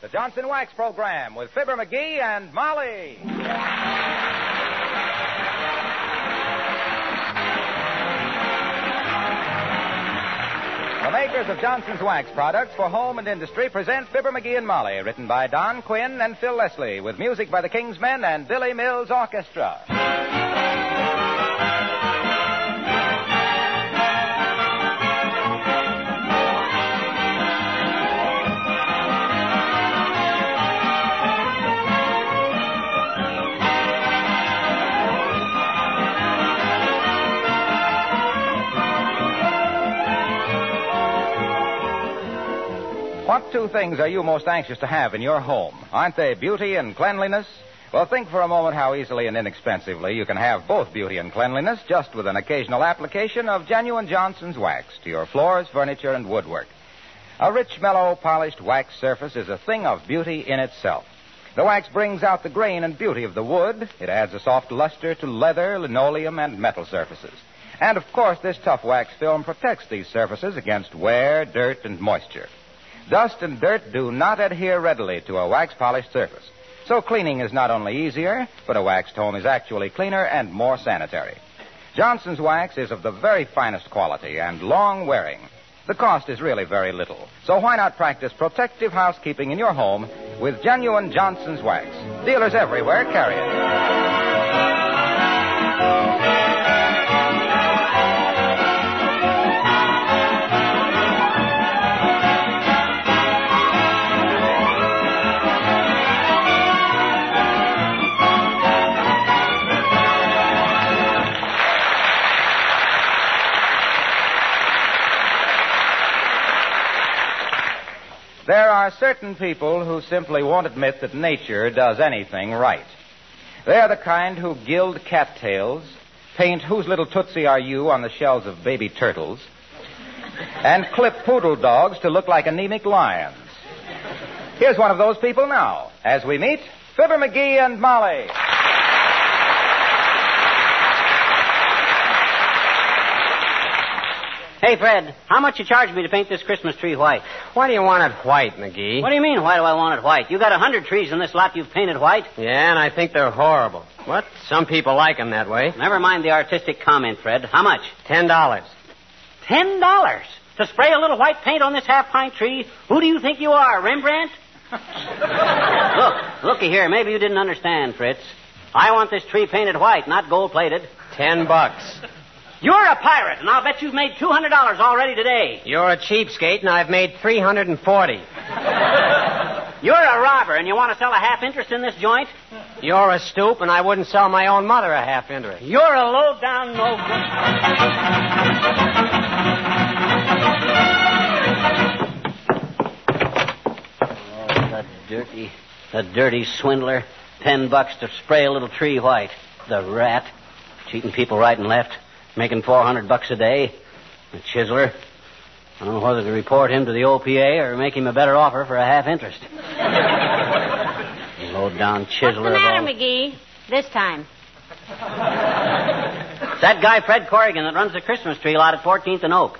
the Johnson Wax Program with Fibber McGee and Molly. The makers of Johnson's Wax products for home and industry present Fibber McGee and Molly, written by Don Quinn and Phil Leslie, with music by the King's Men and Billy Mills Orchestra. What two things are you most anxious to have in your home? Aren't they beauty and cleanliness? Well, think for a moment how easily and inexpensively you can have both beauty and cleanliness just with an occasional application of genuine Johnson's wax to your floors, furniture, and woodwork. A rich, mellow, polished wax surface is a thing of beauty in itself. The wax brings out the grain and beauty of the wood. It adds a soft luster to leather, linoleum, and metal surfaces. And of course, this tough wax film protects these surfaces against wear, dirt, and moisture. Dust and dirt do not adhere readily to a wax polished surface. So cleaning is not only easier, but a waxed home is actually cleaner and more sanitary. Johnson's wax is of the very finest quality and long wearing. The cost is really very little. So why not practice protective housekeeping in your home with genuine Johnson's wax? Dealers everywhere carry it. Are certain people who simply won't admit that nature does anything right. They are the kind who gild cattails, paint Whose Little Tootsie Are You on the shells of baby turtles, and clip poodle dogs to look like anemic lions. Here's one of those people now, as we meet Fibber McGee and Molly. Hey, Fred, how much you charge me to paint this Christmas tree white? Why do you want it white, McGee? What do you mean, why do I want it white? You got a hundred trees in this lot you've painted white. Yeah, and I think they're horrible. What? Some people like 'em that way. Never mind the artistic comment, Fred. How much? Ten dollars. Ten dollars to spray a little white paint on this half pint tree? Who do you think you are, Rembrandt? Look, looky here. Maybe you didn't understand, Fritz. I want this tree painted white, not gold plated. Ten bucks. You're a pirate, and I'll bet you've made two hundred dollars already today. You're a cheapskate, and I've made three hundred and forty. You're a robber, and you want to sell a half interest in this joint? You're a stoop, and I wouldn't sell my own mother a half interest. You're a low down no good. Oh, the dirty, the dirty swindler. Ten bucks to spray a little tree white. The rat. Cheating people right and left. Making four hundred bucks a day. The chiseler. I don't know whether to report him to the OPA or make him a better offer for a half interest. Low down chiseler. What's the matter, all- McGee? This time. It's that guy, Fred Corrigan, that runs the Christmas tree lot at 14th and Oak.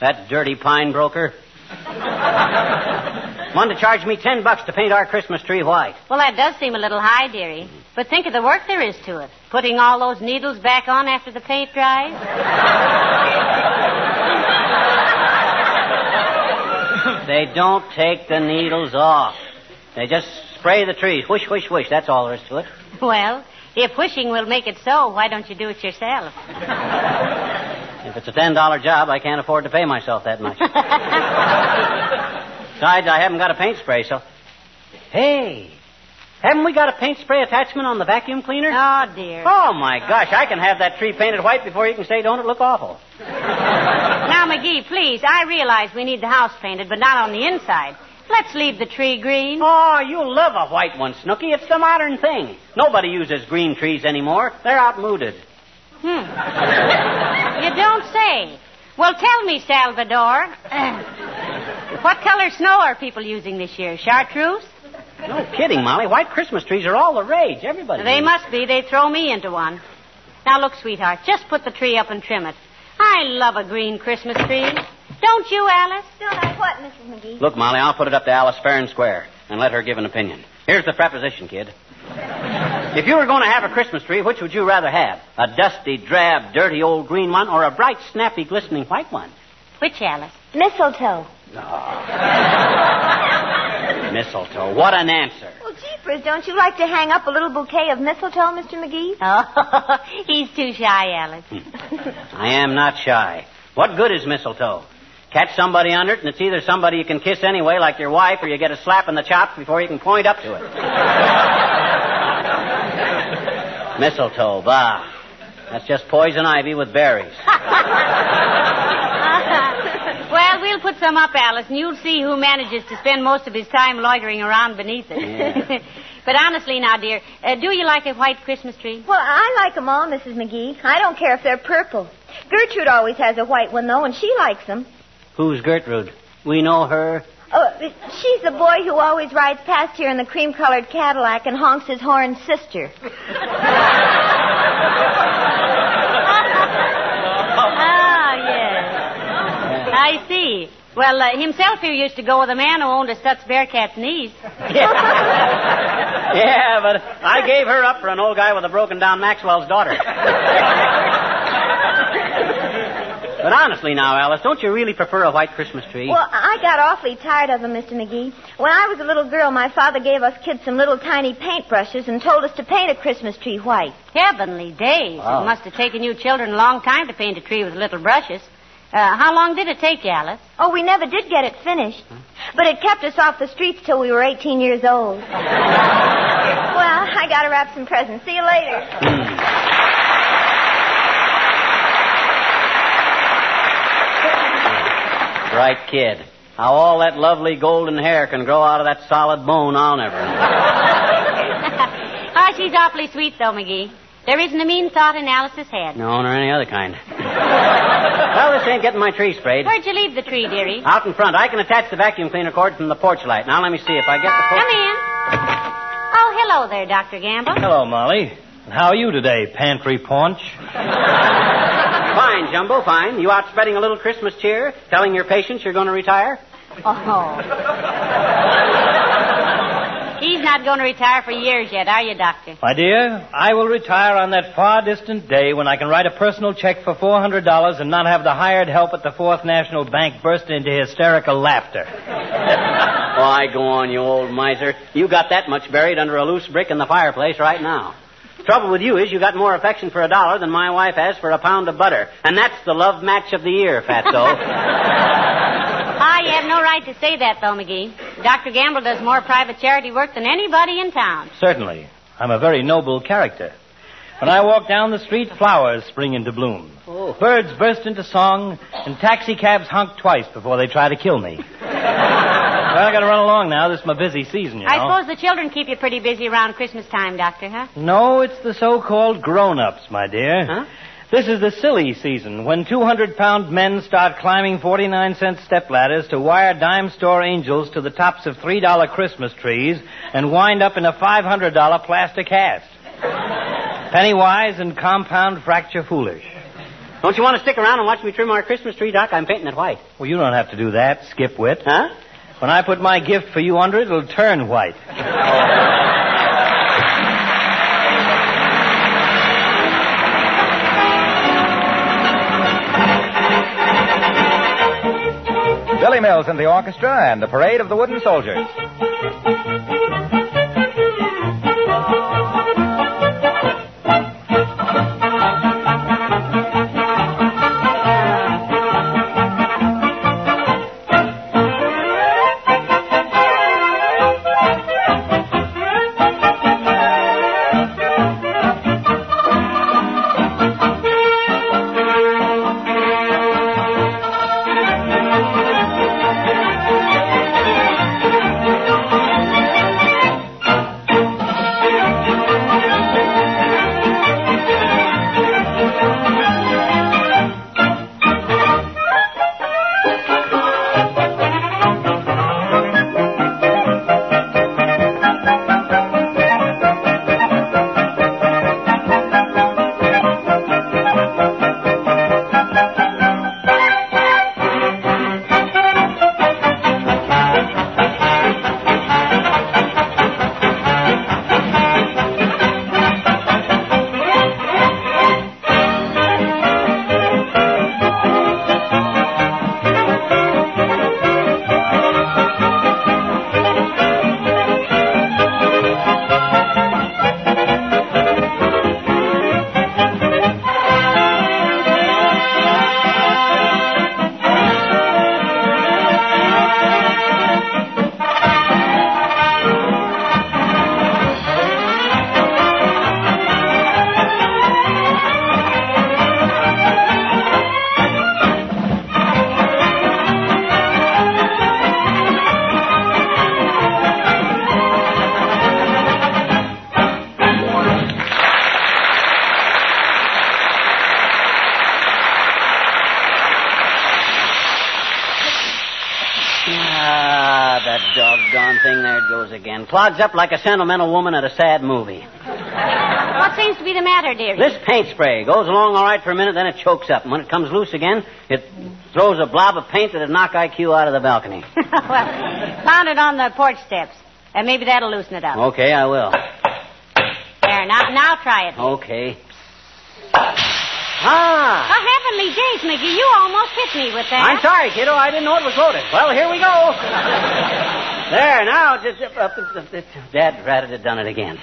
That dirty pine broker. Wanted to charge me ten bucks to paint our Christmas tree white. Well, that does seem a little high, dearie. But think of the work there is to it. Putting all those needles back on after the paint dries. They don't take the needles off. They just spray the trees. Whoosh, whoosh, whoosh. That's all there is to it. Well, if wishing will make it so, why don't you do it yourself? If it's a ten dollar job, I can't afford to pay myself that much. Besides, I haven't got a paint spray, so. Hey, haven't we got a paint spray attachment on the vacuum cleaner? Oh, dear. Oh my gosh, I can have that tree painted white before you can say, don't it look awful? Now, McGee, please, I realize we need the house painted, but not on the inside. Let's leave the tree green. Oh, you'll love a white one, Snooky. It's the modern thing. Nobody uses green trees anymore. They're outmoded. Hmm. You don't say. Well, tell me, Salvador. what color snow are people using this year? Chartreuse? No kidding, Molly. White Christmas trees are all the rage. Everybody. They uses- must be. They throw me into one. Now, look, sweetheart, just put the tree up and trim it. I love a green Christmas tree. Don't you, Alice? Don't I what, Mrs. McGee? Look, Molly, I'll put it up to Alice fair and square. and let her give an opinion. Here's the preposition, kid. If you were going to have a Christmas tree, which would you rather have? A dusty, drab, dirty old green one or a bright, snappy, glistening white one? Which Alice? Mistletoe. Mistletoe. What an answer. Well, jeepers, don't you like to hang up a little bouquet of mistletoe, Mr. McGee? Oh, he's too shy, Alice. Hmm. I am not shy. What good is mistletoe? Catch somebody under it, and it's either somebody you can kiss anyway, like your wife, or you get a slap in the chops before you can point up to it. mistletoe, bah. That's just poison ivy with berries. Well, we'll put some up, Alice, and you'll see who manages to spend most of his time loitering around beneath it. Yeah. but honestly, now, dear, uh, do you like a white Christmas tree? Well, I like 'em all, Mrs. McGee. I don't care if they're purple. Gertrude always has a white one, though, and she likes 'em. Who's Gertrude? We know her. Oh, she's the boy who always rides past here in the cream-colored Cadillac and honks his horn sister. Ah, yes. I see. Well, uh, himself here used to go with a man who owned a Stutz Bearcat's niece. Yeah, but I gave her up for an old guy with a broken down Maxwell's daughter. but honestly now, Alice, don't you really prefer a white Christmas tree? Well, I got awfully tired of them, Mr. McGee. When I was a little girl, my father gave us kids some little tiny paintbrushes and told us to paint a Christmas tree white. Heavenly days. Wow. It must have taken you children a long time to paint a tree with little brushes. Uh, how long did it take you, Alice? Oh, we never did get it finished. But it kept us off the streets till we were 18 years old. well, I gotta wrap some presents. See you later. Bright kid. How all that lovely golden hair can grow out of that solid bone, I'll never know. oh, she's awfully sweet, though, McGee. There isn't a mean thought in Alice's head. No, nor any other kind. well, this ain't getting my tree sprayed. Where'd you leave the tree, dearie? Out in front. I can attach the vacuum cleaner cord from the porch light. Now, let me see if I get the... Come in. Oh, hello there, Dr. Gamble. Hello, Molly. How are you today, pantry paunch? Fine, Jumbo, fine. You out spreading a little Christmas cheer, telling your patients you're going to retire? Oh. He's not going to retire for years yet, are you, Doctor? My dear, I will retire on that far distant day when I can write a personal check for $400 and not have the hired help at the Fourth National Bank burst into hysterical laughter. Why, go on, you old miser. You got that much buried under a loose brick in the fireplace right now. Trouble with you is you got more affection for a dollar than my wife has for a pound of butter. And that's the love match of the year, Fatso. You right to say that, though, McGee. Dr. Gamble does more private charity work than anybody in town. Certainly. I'm a very noble character. When I walk down the street, flowers spring into bloom. Oh. Birds burst into song, and taxicabs honk twice before they try to kill me. well, I gotta run along now. This is my busy season, you know. I suppose the children keep you pretty busy around Christmas time, Doctor, huh? No, it's the so-called grown-ups, my dear. Huh? This is the silly season when 200-pound men start climbing 49-cent stepladders to wire dime store angels to the tops of $3 Christmas trees and wind up in a $500 plastic hat. Pennywise and compound fracture foolish. Don't you want to stick around and watch me trim our Christmas tree, Doc? I'm painting it white. Well, you don't have to do that, skipwit. Huh? When I put my gift for you under it, it'll turn white. Billy Mills and the orchestra and the parade of the wooden soldiers. Clogs up like a sentimental woman at a sad movie. What seems to be the matter, dearie? This paint spray goes along all right for a minute, then it chokes up. And when it comes loose again, it throws a blob of paint that'd knock IQ out of the balcony. well, found it on the porch steps. And maybe that'll loosen it up. Okay, I will. There, now, now try it. Okay. Ah! Oh, heavenly days, Mickey, you almost hit me with that. I'm sorry, kiddo. I didn't know it was loaded. Well, here we go. There, now, just up, up, Dad ratted had done it again.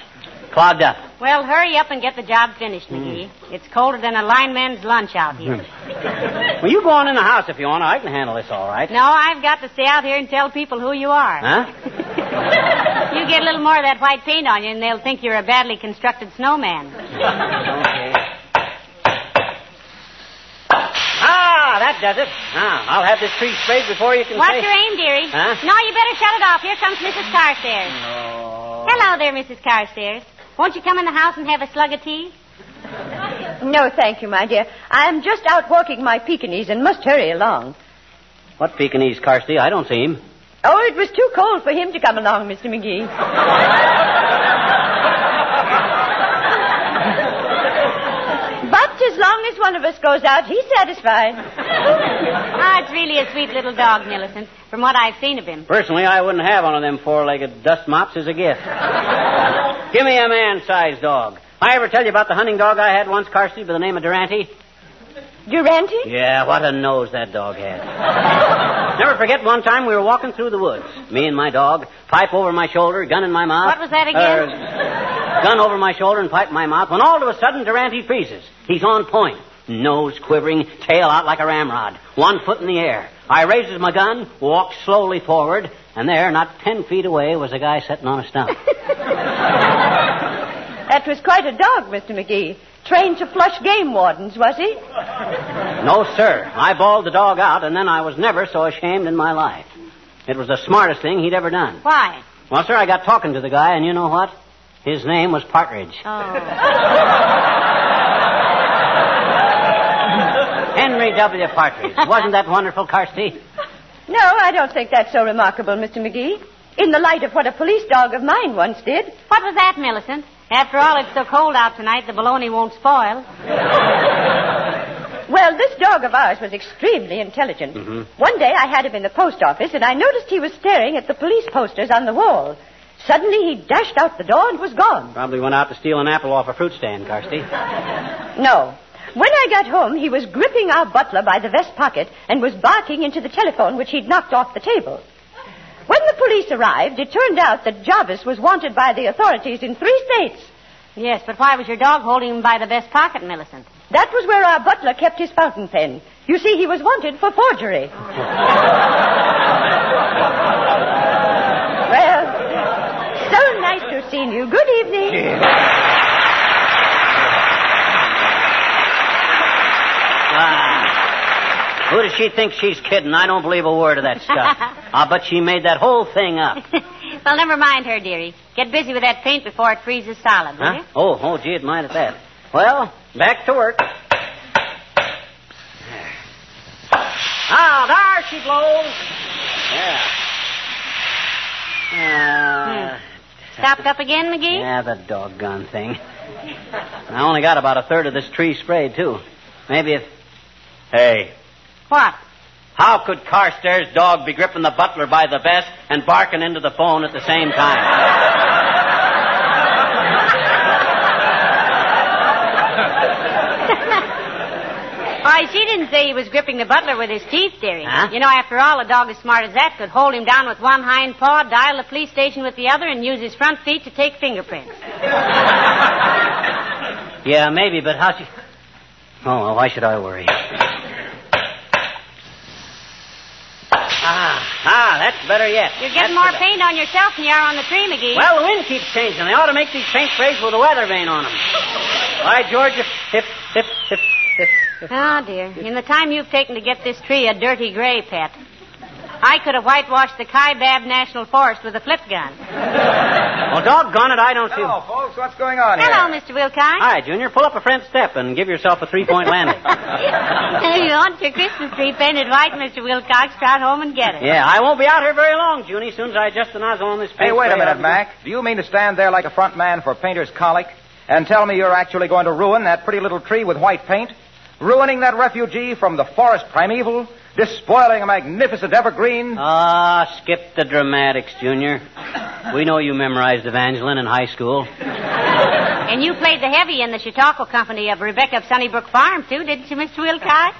Clogged up. Well, hurry up and get the job finished, hmm. McGee. It's colder than a lineman's lunch out here. Hmm. Well, you go on in the house if you want. I can handle this all right. No, I've got to stay out here and tell people who you are. Huh? You get a little more of that white paint on you, and they'll think you're a badly constructed snowman. Okay. Ah, that does it. Now, I'll have this tree sprayed before you can What's say... your aim, dearie? Huh? No, you better shut it off. Here comes Mrs. Carstairs. Oh. Hello there, Mrs. Carstairs. Won't you come in the house and have a slug of tea? No, thank you, my dear. I'm just out walking my Pekingese and must hurry along. What Pekingese, Carsty? I don't see him. Oh, it was too cold for him to come along, Mr. McGee. but as long as one of us goes out, he's satisfied. Ah, it's really a sweet little dog, Millicent, from what I've seen of him. Personally, I wouldn't have one of them four-legged dust mops as a gift. Give me a man-sized dog. I ever tell you about the hunting dog I had once, Carsty, by the name of Durante? Durante? Yeah, what a nose that dog had. Never forget one time we were walking through the woods. Me and my dog, pipe over my shoulder, gun in my mouth. What was that again? Uh, gun over my shoulder and pipe in my mouth. When all of a sudden Durante freezes. He's on point. Nose quivering, tail out like a ramrod. One foot in the air. I raises my gun, walks slowly forward, and there, not ten feet away, was a guy sitting on a stump. That was quite a dog, Mr. McGee. Trained to flush game wardens, was he? No, sir. I bawled the dog out, and then I was never so ashamed in my life. It was the smartest thing he'd ever done. Why? Well, sir, I got talking to the guy, and you know what? His name was Partridge. Oh. Henry W. Partridge. Wasn't that wonderful, Carsty? No, I don't think that's so remarkable, Mr. McGee. In the light of what a police dog of mine once did. What was that, Millicent? After all, it's so cold out tonight, the bologna won't spoil. Well, this dog of ours was extremely intelligent. Mm-hmm. One day I had him in the post office, and I noticed he was staring at the police posters on the wall. Suddenly he dashed out the door and was gone. Probably went out to steal an apple off a fruit stand, Carsty. No. When I got home, he was gripping our butler by the vest pocket and was barking into the telephone which he'd knocked off the table. When the police arrived, it turned out that Jarvis was wanted by the authorities in three states. Yes, but why was your dog holding him by the vest pocket, Millicent? That was where our butler kept his fountain pen. You see, he was wanted for forgery. well, so nice to have seen you. Good evening. Ah. Who does she think she's kidding? I don't believe a word of that stuff. I'll bet she made that whole thing up. well, never mind her, dearie. Get busy with that paint before it freezes solid, will Huh? you? Oh, oh, gee, it might at that. Well, back to work. Ah, there she blows. Yeah. Uh, Stopped up again, McGee? yeah, the doggone thing. I only got about a third of this tree sprayed, too. Maybe if. Hey, What? how could Carstairs' dog be gripping the butler by the vest and barking into the phone at the same time? Why, she didn't say he was gripping the butler with his teeth, dearie. Huh? You know, after all, a dog as smart as that could hold him down with one hind paw, dial the police station with the other, and use his front feet to take fingerprints. Yeah, maybe, but how she. Oh, well, why should I worry? Ah, ah, that's better yet. You're getting That's more the- paint on yourself than you are on the tree, McGee. Well, the wind keeps changing. They ought to make these paint sprays with a weather vane on them. Why, George, if, if, if, if, if. Oh, dear. In the time you've taken to get this tree a dirty gray, pet, I could have whitewashed the Kaibab National Forest with a Flit gun. Well, doggone it, I don't see. Hello, folks. What's going on here? Hello, Mr. Wilcox. Hi, Junior. Pull up a front step and give yourself a three-point landing. if you want your Christmas tree painted white, Mr. Wilcox, trot home and get it. yeah, I won't be out here very long, Junie. As soon as I adjust the nozzle on this paint. Hey, wait a minute, I'll- Mac. Do you mean to stand there like a front man for Painter's Colic and tell me you're actually going to ruin that pretty little tree with white paint? Ruining that refugee from the forest primeval? Despoiling a magnificent evergreen? Ah, skip the dramatics, Junior. We know you memorized Evangeline in high school. And you played the heavy in the Chautauqua Company of Rebecca of Sunnybrook Farm, too, didn't you, Mr. Wilcox?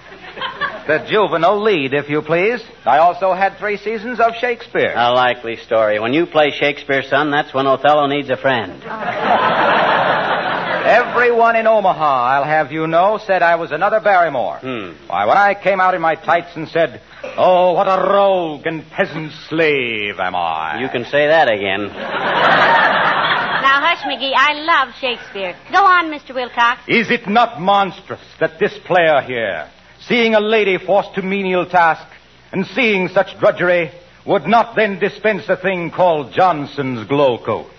The juvenile lead, if you please. I also had three seasons of Shakespeare. A likely story. When you play Shakespeare, son, that's when Othello needs a friend. Everyone in Omaha, I'll have you know, said I was another Barrymore. Hmm. Why, when I came out in my tights and said, Oh, what a rogue and peasant slave am I. You can say that again. Now, hush, McGee. I love Shakespeare. Go on, Mr. Wilcox. Is it not monstrous that this player here, seeing a lady forced to menial task, and seeing such drudgery, would not then dispense a thing called Johnson's Glo-Coat?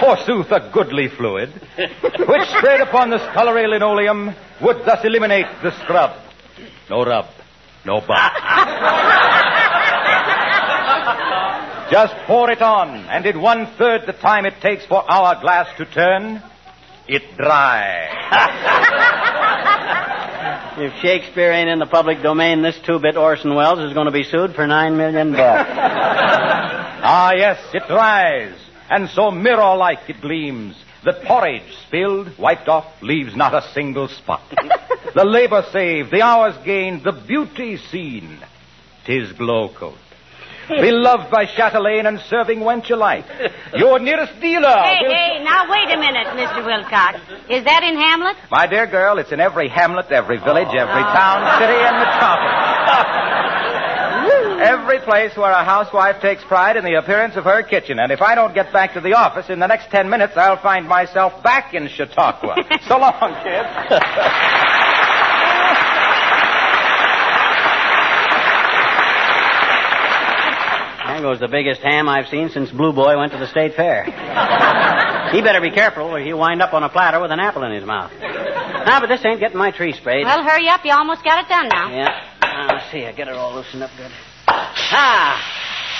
Forsooth, a goodly fluid, which sprayed upon the scullery linoleum would thus eliminate the scrub. No rub, no bump. Just pour it on, and in one third the time it takes for our glass to turn, it dries. If Shakespeare ain't in the public domain, this two-bit Orson Welles is going to be sued for nine million bucks. Ah, yes, it dries, and so mirror-like it gleams. The porridge spilled, wiped off, leaves not a single spot. the labor saved, the hours gained, the beauty seen. Tis Glo-Coat. Beloved by chatelaine and serving wench alike. Your nearest dealer. Hey, will- hey, now wait a minute, Mr. Wilcox. Is that in Hamlet? My dear girl, it's in every hamlet, every village, every oh. town, city, and metropolis. Every place where a housewife takes pride in the appearance of her kitchen. And if I don't get back to the office in the next ten minutes, I'll find myself back in Chautauqua. so long, kid. There goes the biggest ham I've seen since Blue Boy went to the state fair. he better be careful or he'll wind up on a platter with an apple in his mouth. Now, but this ain't getting my tree sprayed. Well, hurry up. You almost got it done now. Yeah. Now, let's see. I get it all loosened up good. Ah,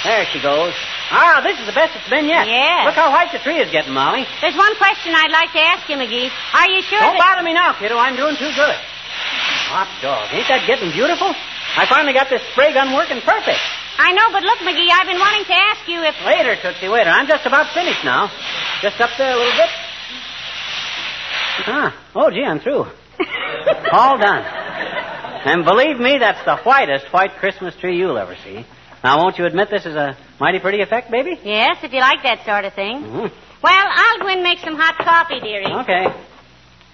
there she goes. Ah, this is the best it's been yet. Yeah. Look how white the tree is getting, Molly. There's one question I'd like to ask you, McGee. Are you sure Don't that... bother me now, kiddo. I'm doing too good. Hot dog. Ain't that getting beautiful? I finally got this spray gun working perfect. I know, but look, McGee, I've been wanting to ask you if... Later, Tootsie, waiter. I'm just about finished now. Just up there a little bit. Ah, oh, gee, I'm through. All done. And believe me, that's the whitest white Christmas tree you'll ever see. Now, won't you admit this is a mighty pretty effect, baby? Yes, if you like that sort of thing. Mhm. Well, I'll go and make some hot coffee, dearie. Okay.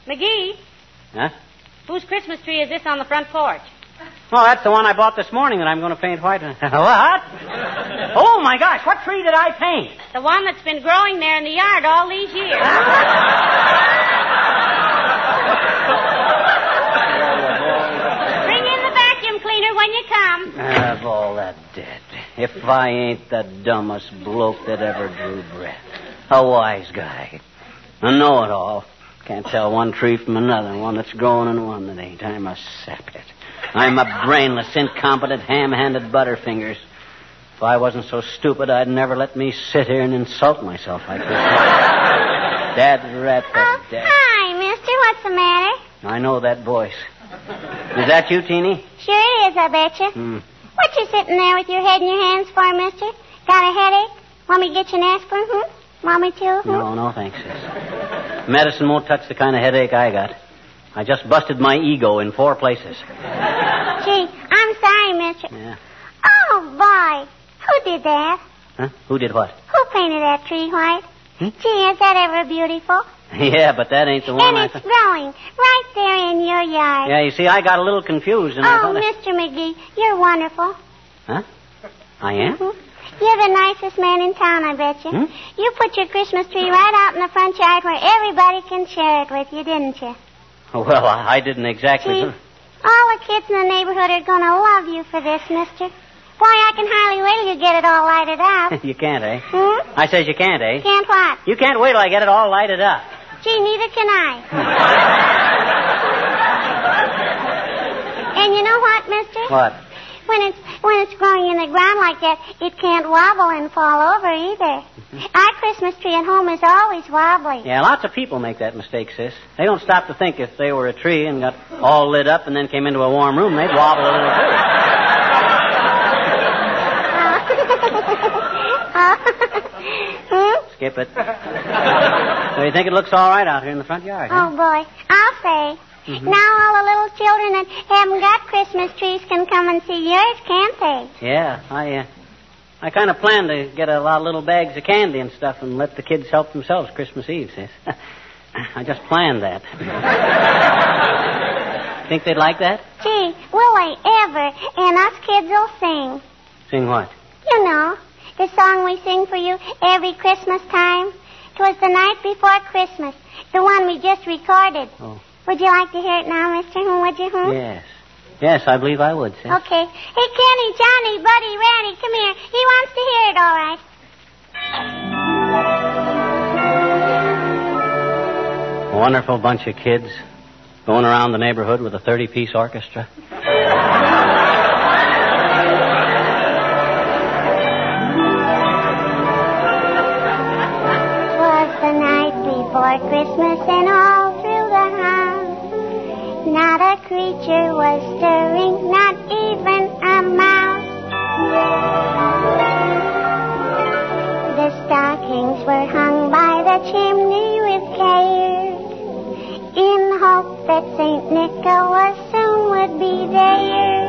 McGee, Huh? whose Christmas tree is this on the front porch? Oh, that's the one I bought this morning that I'm going to paint white. what? Oh, my gosh, what tree did I paint? The one that's been growing there in the yard all these years. Bring in the vacuum cleaner when you come. Of all that dead. If I ain't the dumbest bloke that ever drew breath. A wise guy. A know-it-all. Can't tell one tree from another, one that's growing and one that ain't. I'm a saphead. I'm a brainless, incompetent, ham-handed butterfingers. If I wasn't so stupid, I'd never let me sit here and insult myself like this. Dad rat Oh, dad. hi, mister. What's the matter? I know that voice. Is that you, Teeny? Sure is, I betcha. Hmm. What you sitting there with your head in your hands for, mister? Got a headache? Want me to get you an aspirin, hmm? Want me to, hmm? No, no, thanks, sis. Medicine won't touch the kind of headache I got. I just busted my ego in four places. Gee, I'm sorry, mister. Yeah. Oh, boy. Who did that? Huh? Who did what? Who painted that tree white? Hmm? Gee, is that ever beautiful? Yeah, but that ain't the one and I it's thought. growing right there in your yard. Yeah, you see, I got a little confused and I oh, thought. I... Mr. McGee, you're wonderful. Huh? I am? Hmm? You're the nicest man in town, I bet you. Hmm? You put your Christmas tree right out in the front yard where everybody can share it with you, didn't you? Well, I I didn't exactly. Gee, all the kids in the neighborhood are going to love you for this, mister. Boy, I can hardly wait till you get it all lighted up. you can't, eh? Hmm? I says you can't, eh? Can't what? You can't wait till I get it all lighted up. Gee, neither can I. and you know what, mister? What? When it's when it's growing in the ground like that, it can't wobble and fall over either. Our Christmas tree at home is always wobbly. Yeah, lots of people make that mistake, sis. They don't stop to think if they were a tree and got all lit up and then came into a warm room, they'd wobble a little too. hmm? Skip it. so you think it looks all right out here in the front yard, huh? Oh boy, I'll say. Mm-hmm. Now all the little children that haven't got Christmas trees can come and see yours, can't they? Yeah, I, uh, I kind of planned to get a lot of little bags of candy and stuff and let the kids help themselves Christmas Eve, sis. I just planned that. Think they'd like that? Gee, will they ever? And us kids will sing. Sing what? You know, the song we sing for you every Christmas time. 'Twas the night before Christmas, the one we just recorded. Oh. Would you like to hear it now? Hmm, would you? Hmm? Yes. Yes, I believe I would, sis. Okay. Hey, Kenny, Johnny, Buddy, Randy, come here. He wants to hear it, all right. A wonderful bunch of kids going around the neighborhood with a 30 piece orchestra. Christmas and all through the house. Not a creature was stirring, not even a mouse. The stockings were hung by the chimney with care, in hope that St. Nicholas soon would be there.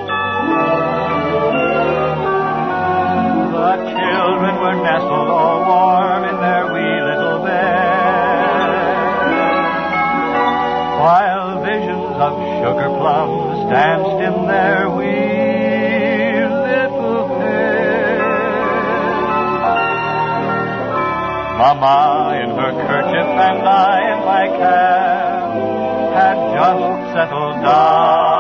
The children were nestled all warm in their wee little beds, while visions of sugar plums danced in their wee little heads. Mama in her kerchief and I in my cap had just settled down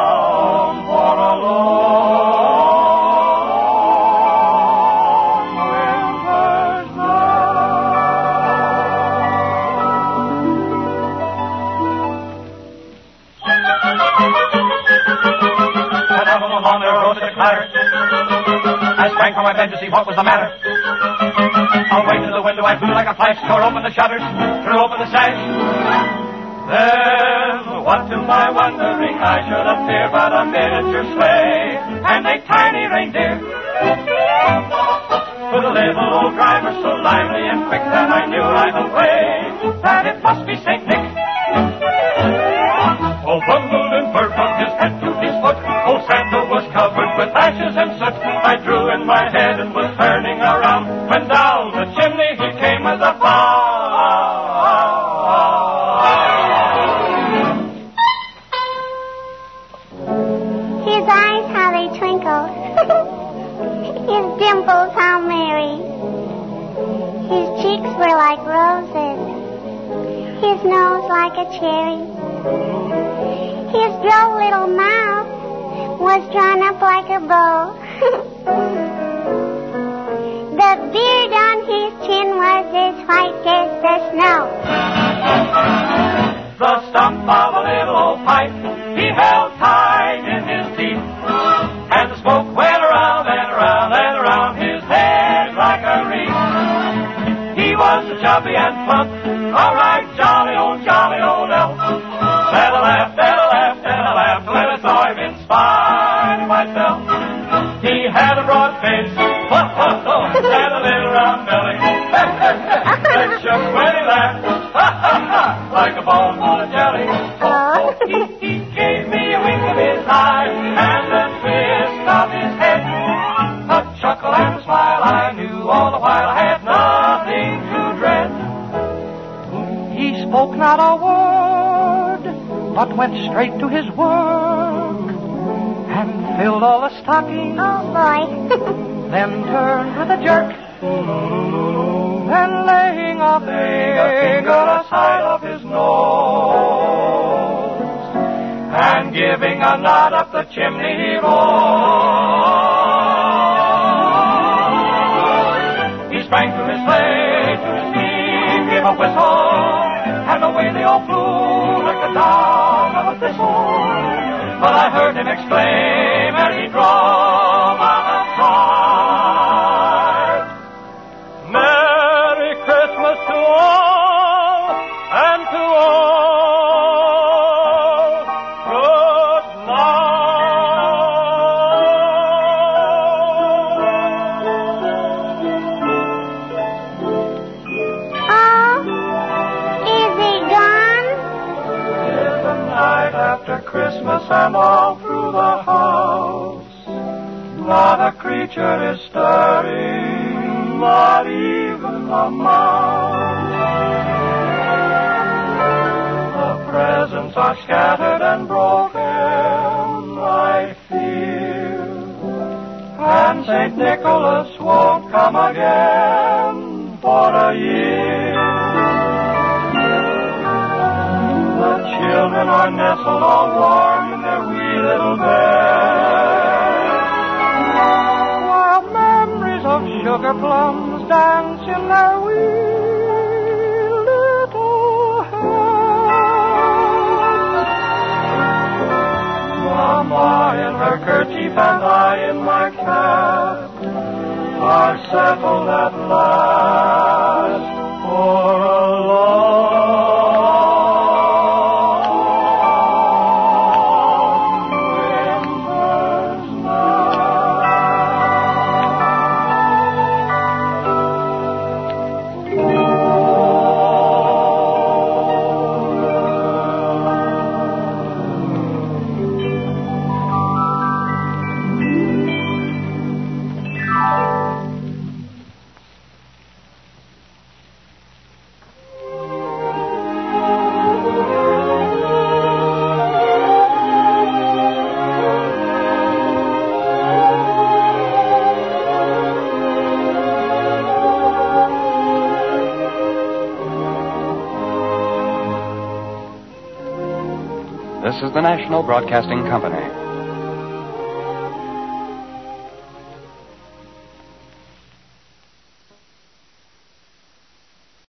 sprang from my bed to see what was the matter. Away to the window I flew like a flash, tore open the shutters, threw open the sash. Then, what to my wondering, I should appear but a miniature sleigh and a tiny reindeer. With a little old driver so lively and quick that I knew right away that it must chubby and plump, a right jolly old jolly old elf. Then I laughed, then I laughed, then I laughed when I saw him in spite of myself. He had a broad face, and a little round belly. that shook when he laughed, ha, ha, ha, like a bowl but went straight to his work and filled all the stockings, Oh, boy. then turned with a jerk. and laying a finger aside of his nose and giving a nod up the chimney he rolled. They all flew like the down of a thistle. But I heard him exclaim as he drove Creature is stirring, not even a mouse. The presents are scattered and broken, I fear. And St. Nicholas won't come again for a year. The children are nestled all warm in their wee little beds. Sugar plums dance in their wee little heads. Mama in her kerchief and I in my cap are settled at last for is the National Broadcasting Company.